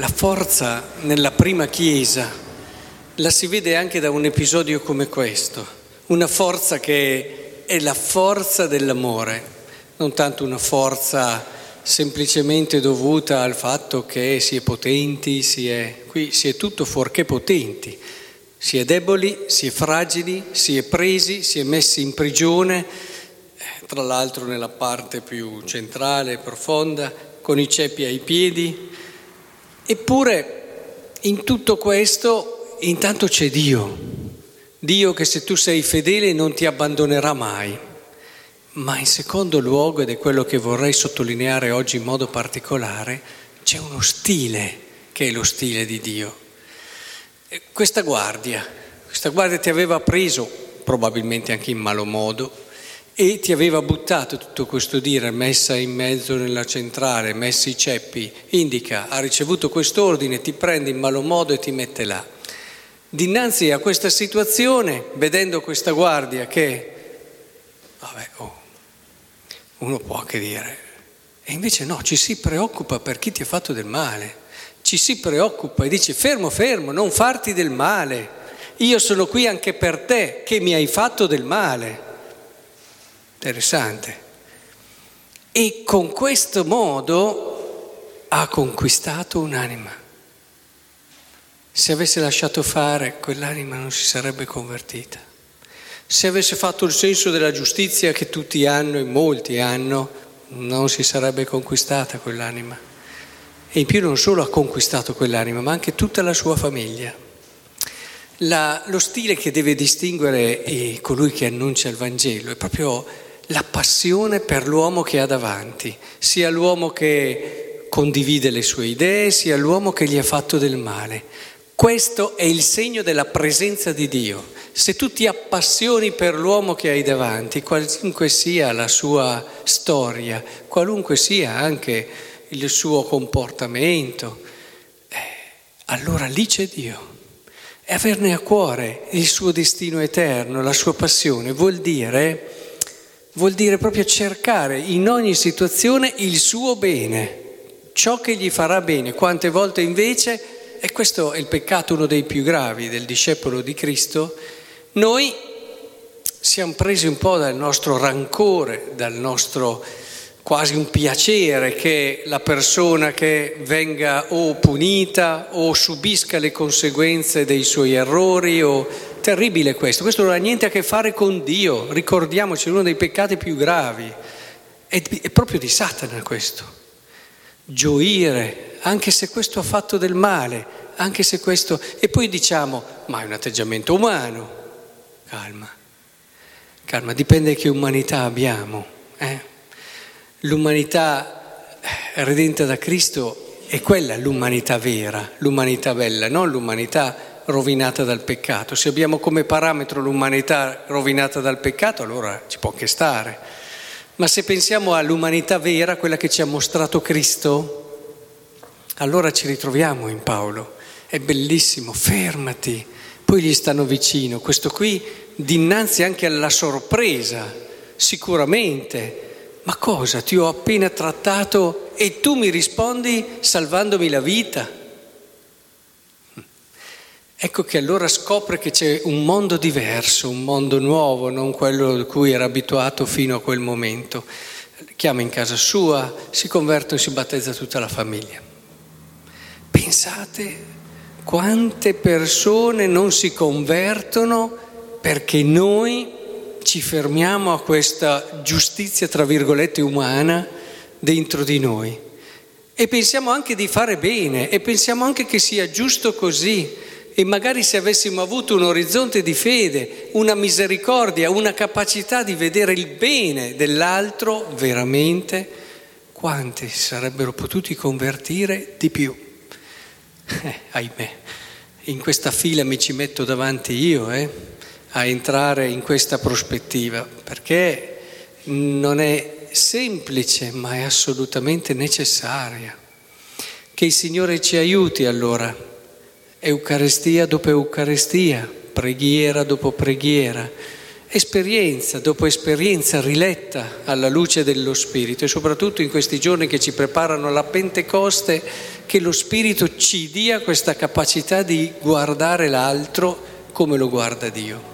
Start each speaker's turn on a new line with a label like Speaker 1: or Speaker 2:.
Speaker 1: La forza nella prima Chiesa la si vede anche da un episodio come questo, una forza che è la forza dell'amore, non tanto una forza semplicemente dovuta al fatto che si è potenti, si è, qui si è tutto fuorché potenti, si è deboli, si è fragili, si è presi, si è messi in prigione, eh, tra l'altro nella parte più centrale profonda, con i ceppi ai piedi, Eppure in tutto questo intanto c'è Dio, Dio che se tu sei fedele non ti abbandonerà mai. Ma in secondo luogo, ed è quello che vorrei sottolineare oggi in modo particolare, c'è uno stile che è lo stile di Dio. Questa guardia, questa guardia ti aveva preso, probabilmente anche in malo modo, e ti aveva buttato tutto questo dire, messa in mezzo nella centrale, messi i ceppi, indica, ha ricevuto quest'ordine, ti prende in malo modo e ti mette là. Dinanzi a questa situazione, vedendo questa guardia che, vabbè, oh, uno può anche dire, e invece no, ci si preoccupa per chi ti ha fatto del male, ci si preoccupa e dice fermo, fermo, non farti del male, io sono qui anche per te che mi hai fatto del male. Interessante. E con questo modo ha conquistato un'anima. Se avesse lasciato fare, quell'anima non si sarebbe convertita. Se avesse fatto il senso della giustizia che tutti hanno e molti hanno, non si sarebbe conquistata quell'anima. E in più non solo ha conquistato quell'anima, ma anche tutta la sua famiglia. La, lo stile che deve distinguere eh, colui che annuncia il Vangelo è proprio la passione per l'uomo che ha davanti, sia l'uomo che condivide le sue idee, sia l'uomo che gli ha fatto del male. Questo è il segno della presenza di Dio. Se tu ti appassioni per l'uomo che hai davanti, qualunque sia la sua storia, qualunque sia anche il suo comportamento, eh, allora lì c'è Dio. E averne a cuore il suo destino eterno, la sua passione, vuol dire vuol dire proprio cercare in ogni situazione il suo bene, ciò che gli farà bene. Quante volte invece, e questo è il peccato uno dei più gravi del discepolo di Cristo, noi siamo presi un po' dal nostro rancore, dal nostro quasi un piacere che la persona che venga o punita o subisca le conseguenze dei suoi errori o Terribile questo, questo non ha niente a che fare con Dio, ricordiamoci, uno dei peccati più gravi, è, è proprio di Satana questo. Gioire, anche se questo ha fatto del male, anche se questo... E poi diciamo, ma è un atteggiamento umano, calma, calma, dipende che umanità abbiamo. Eh? L'umanità redenta da Cristo è quella l'umanità vera, l'umanità bella, non l'umanità rovinata dal peccato. Se abbiamo come parametro l'umanità rovinata dal peccato, allora ci può anche stare. Ma se pensiamo all'umanità vera, quella che ci ha mostrato Cristo, allora ci ritroviamo in Paolo. È bellissimo, fermati, poi gli stanno vicino. Questo qui dinanzi anche alla sorpresa, sicuramente. Ma cosa? Ti ho appena trattato e tu mi rispondi salvandomi la vita? Ecco che allora scopre che c'è un mondo diverso, un mondo nuovo, non quello a cui era abituato fino a quel momento. Chiama in casa sua, si converte e si battezza tutta la famiglia. Pensate quante persone non si convertono perché noi ci fermiamo a questa giustizia, tra virgolette, umana dentro di noi. E pensiamo anche di fare bene e pensiamo anche che sia giusto così e magari se avessimo avuto un orizzonte di fede, una misericordia, una capacità di vedere il bene dell'altro, veramente, quanti sarebbero potuti convertire di più? Eh, ahimè, in questa fila mi ci metto davanti io eh, a entrare in questa prospettiva, perché non è semplice, ma è assolutamente necessaria. Che il Signore ci aiuti allora Eucaristia dopo Eucaristia, preghiera dopo preghiera, esperienza dopo esperienza riletta alla luce dello Spirito e soprattutto in questi giorni che ci preparano alla Pentecoste, che lo Spirito ci dia questa capacità di guardare l'altro come lo guarda Dio.